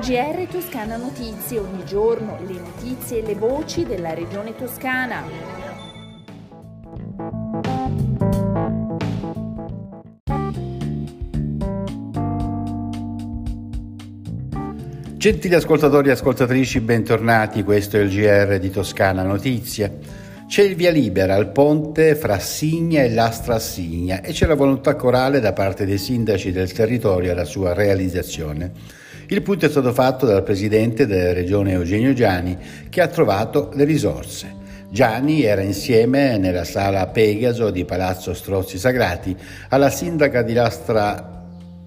GR Toscana Notizie, ogni giorno le notizie e le voci della regione toscana. Gentili ascoltatori e ascoltatrici, bentornati, questo è il GR di Toscana Notizie. C'è il via libera al ponte fra Signa e Lastra Signa e c'è la volontà corale da parte dei sindaci del territorio alla sua realizzazione. Il punto è stato fatto dal presidente della regione Eugenio Giani che ha trovato le risorse. Gianni era insieme nella sala Pegaso di Palazzo Strozzi Sagrati alla sindaca di Lastra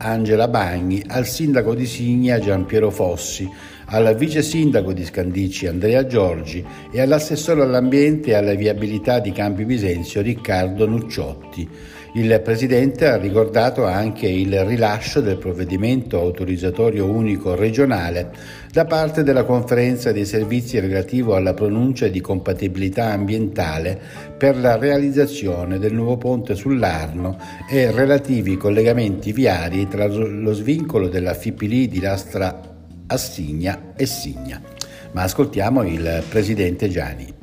Angela Bagni, al sindaco di Signa Giampiero Fossi, al vice sindaco di Scandicci Andrea Giorgi e all'assessore all'ambiente e alla viabilità di Campi Bisenzio Riccardo Nucciotti. Il Presidente ha ricordato anche il rilascio del provvedimento autorizzatorio unico regionale da parte della Conferenza dei servizi relativo alla pronuncia di compatibilità ambientale per la realizzazione del nuovo ponte sull'Arno e relativi collegamenti viari tra lo svincolo della Fipili di Lastra Assigna e Signa. Ma ascoltiamo il Presidente Gianni.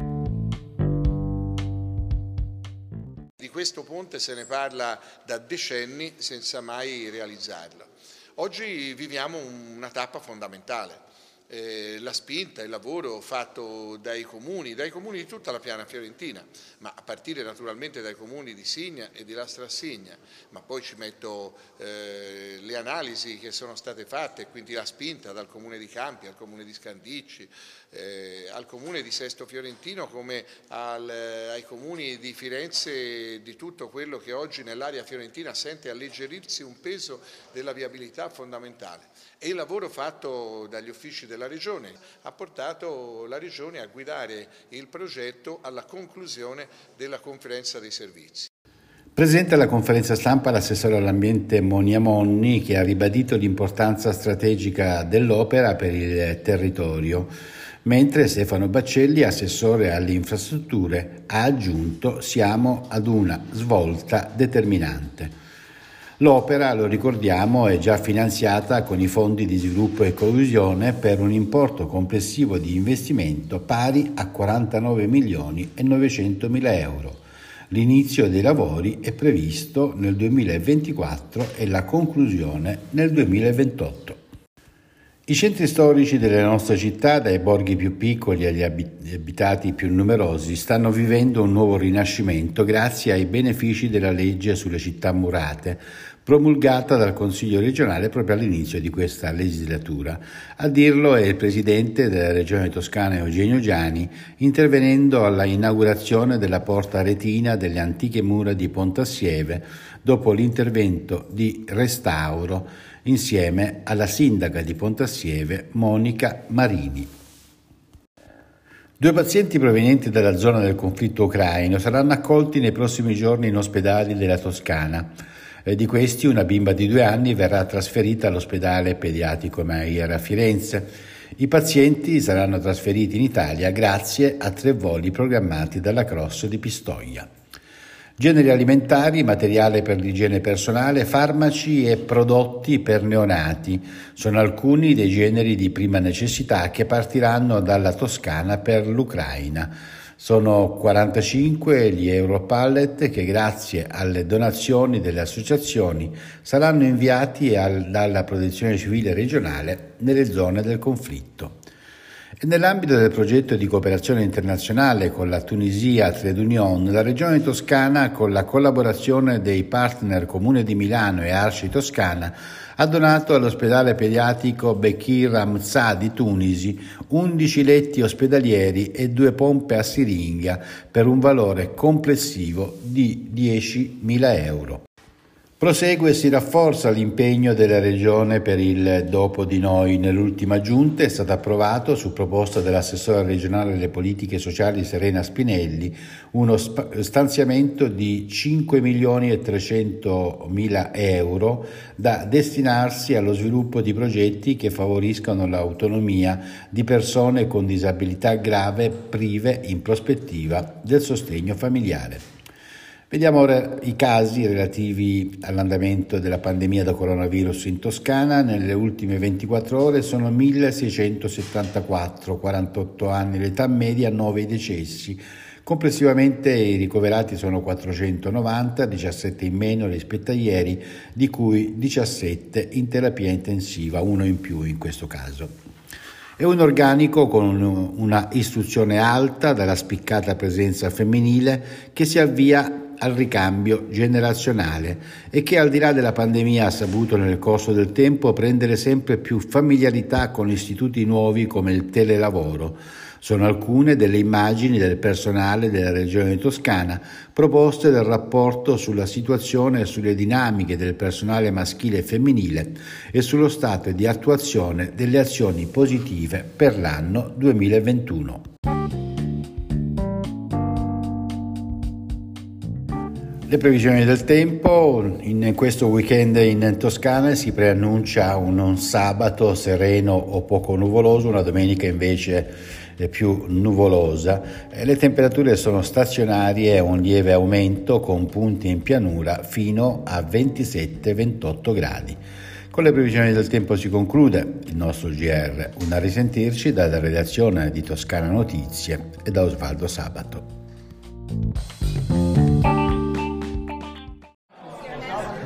Questo ponte se ne parla da decenni senza mai realizzarlo. Oggi viviamo una tappa fondamentale. Eh, la spinta, il lavoro fatto dai comuni, dai comuni di tutta la piana fiorentina, ma a partire naturalmente dai comuni di Signa e di Lastra Signa, ma poi ci metto eh, le analisi che sono state fatte, quindi la spinta dal comune di Campi al comune di Scandicci, eh, al comune di Sesto Fiorentino come al, eh, ai comuni di Firenze di tutto quello che oggi nell'area fiorentina sente alleggerirsi un peso della viabilità fondamentale. E il lavoro fatto dagli uffici della Regione ha portato la Regione a guidare il progetto alla conclusione della conferenza dei servizi. Presente alla conferenza stampa l'assessore all'ambiente Monia Monni che ha ribadito l'importanza strategica dell'opera per il territorio mentre Stefano Baccelli, assessore alle infrastrutture, ha aggiunto siamo ad una svolta determinante. L'opera, lo ricordiamo, è già finanziata con i fondi di sviluppo e coesione per un importo complessivo di investimento pari a 49 milioni e 900 mila euro. L'inizio dei lavori è previsto nel 2024 e la conclusione nel 2028. I centri storici delle nostre città, dai borghi più piccoli agli abitati più numerosi, stanno vivendo un nuovo rinascimento grazie ai benefici della legge sulle città murate, promulgata dal Consiglio regionale proprio all'inizio di questa legislatura. A dirlo è il presidente della Regione Toscana Eugenio Giani, intervenendo alla inaugurazione della porta retina delle antiche mura di Pontassieve dopo l'intervento di restauro insieme alla sindaca di Pontassieve Monica Marini. Due pazienti provenienti dalla zona del conflitto ucraino saranno accolti nei prossimi giorni in ospedali della Toscana. Di questi una bimba di due anni verrà trasferita all'ospedale pediatrico Meyer a Firenze. I pazienti saranno trasferiti in Italia grazie a tre voli programmati dalla Cross di Pistoia generi alimentari, materiale per l'igiene personale, farmaci e prodotti per neonati. Sono alcuni dei generi di prima necessità che partiranno dalla Toscana per l'Ucraina. Sono 45 gli Europallet che grazie alle donazioni delle associazioni saranno inviati al, dalla Protezione Civile regionale nelle zone del conflitto. Nell'ambito del progetto di cooperazione internazionale con la Tunisia Trade Union, la Regione Toscana, con la collaborazione dei partner Comune di Milano e Arci Toscana, ha donato all'ospedale pediatrico Bekir Hamza di Tunisi 11 letti ospedalieri e due pompe a siringa per un valore complessivo di 10.000 euro. Prosegue e si rafforza l'impegno della Regione per il dopo di noi. Nell'ultima giunta è stato approvato, su proposta dell'assessora regionale alle politiche sociali Serena Spinelli, uno stanziamento di 5 milioni e 300 mila euro da destinarsi allo sviluppo di progetti che favoriscano l'autonomia di persone con disabilità grave prive in prospettiva del sostegno familiare. Vediamo ora i casi relativi all'andamento della pandemia da coronavirus in Toscana. Nelle ultime 24 ore sono 1674, 48 anni l'età media, 9 i decessi. Complessivamente i ricoverati sono 490, 17 in meno rispetto a ieri, di cui 17 in terapia intensiva, uno in più in questo caso. È un organico con una istruzione alta dalla spiccata presenza femminile che si avvia al ricambio generazionale e che al di là della pandemia ha saputo nel corso del tempo prendere sempre più familiarità con istituti nuovi come il telelavoro. Sono alcune delle immagini del personale della regione toscana proposte dal rapporto sulla situazione e sulle dinamiche del personale maschile e femminile e sullo stato di attuazione delle azioni positive per l'anno 2021. Le previsioni del tempo, in questo weekend in Toscana si preannuncia un sabato sereno o poco nuvoloso, una domenica invece più nuvolosa. Le temperature sono stazionarie un lieve aumento con punti in pianura fino a 27-28 gradi. Con le previsioni del tempo si conclude il nostro GR. Un a risentirci dalla redazione di Toscana Notizie e da Osvaldo Sabato.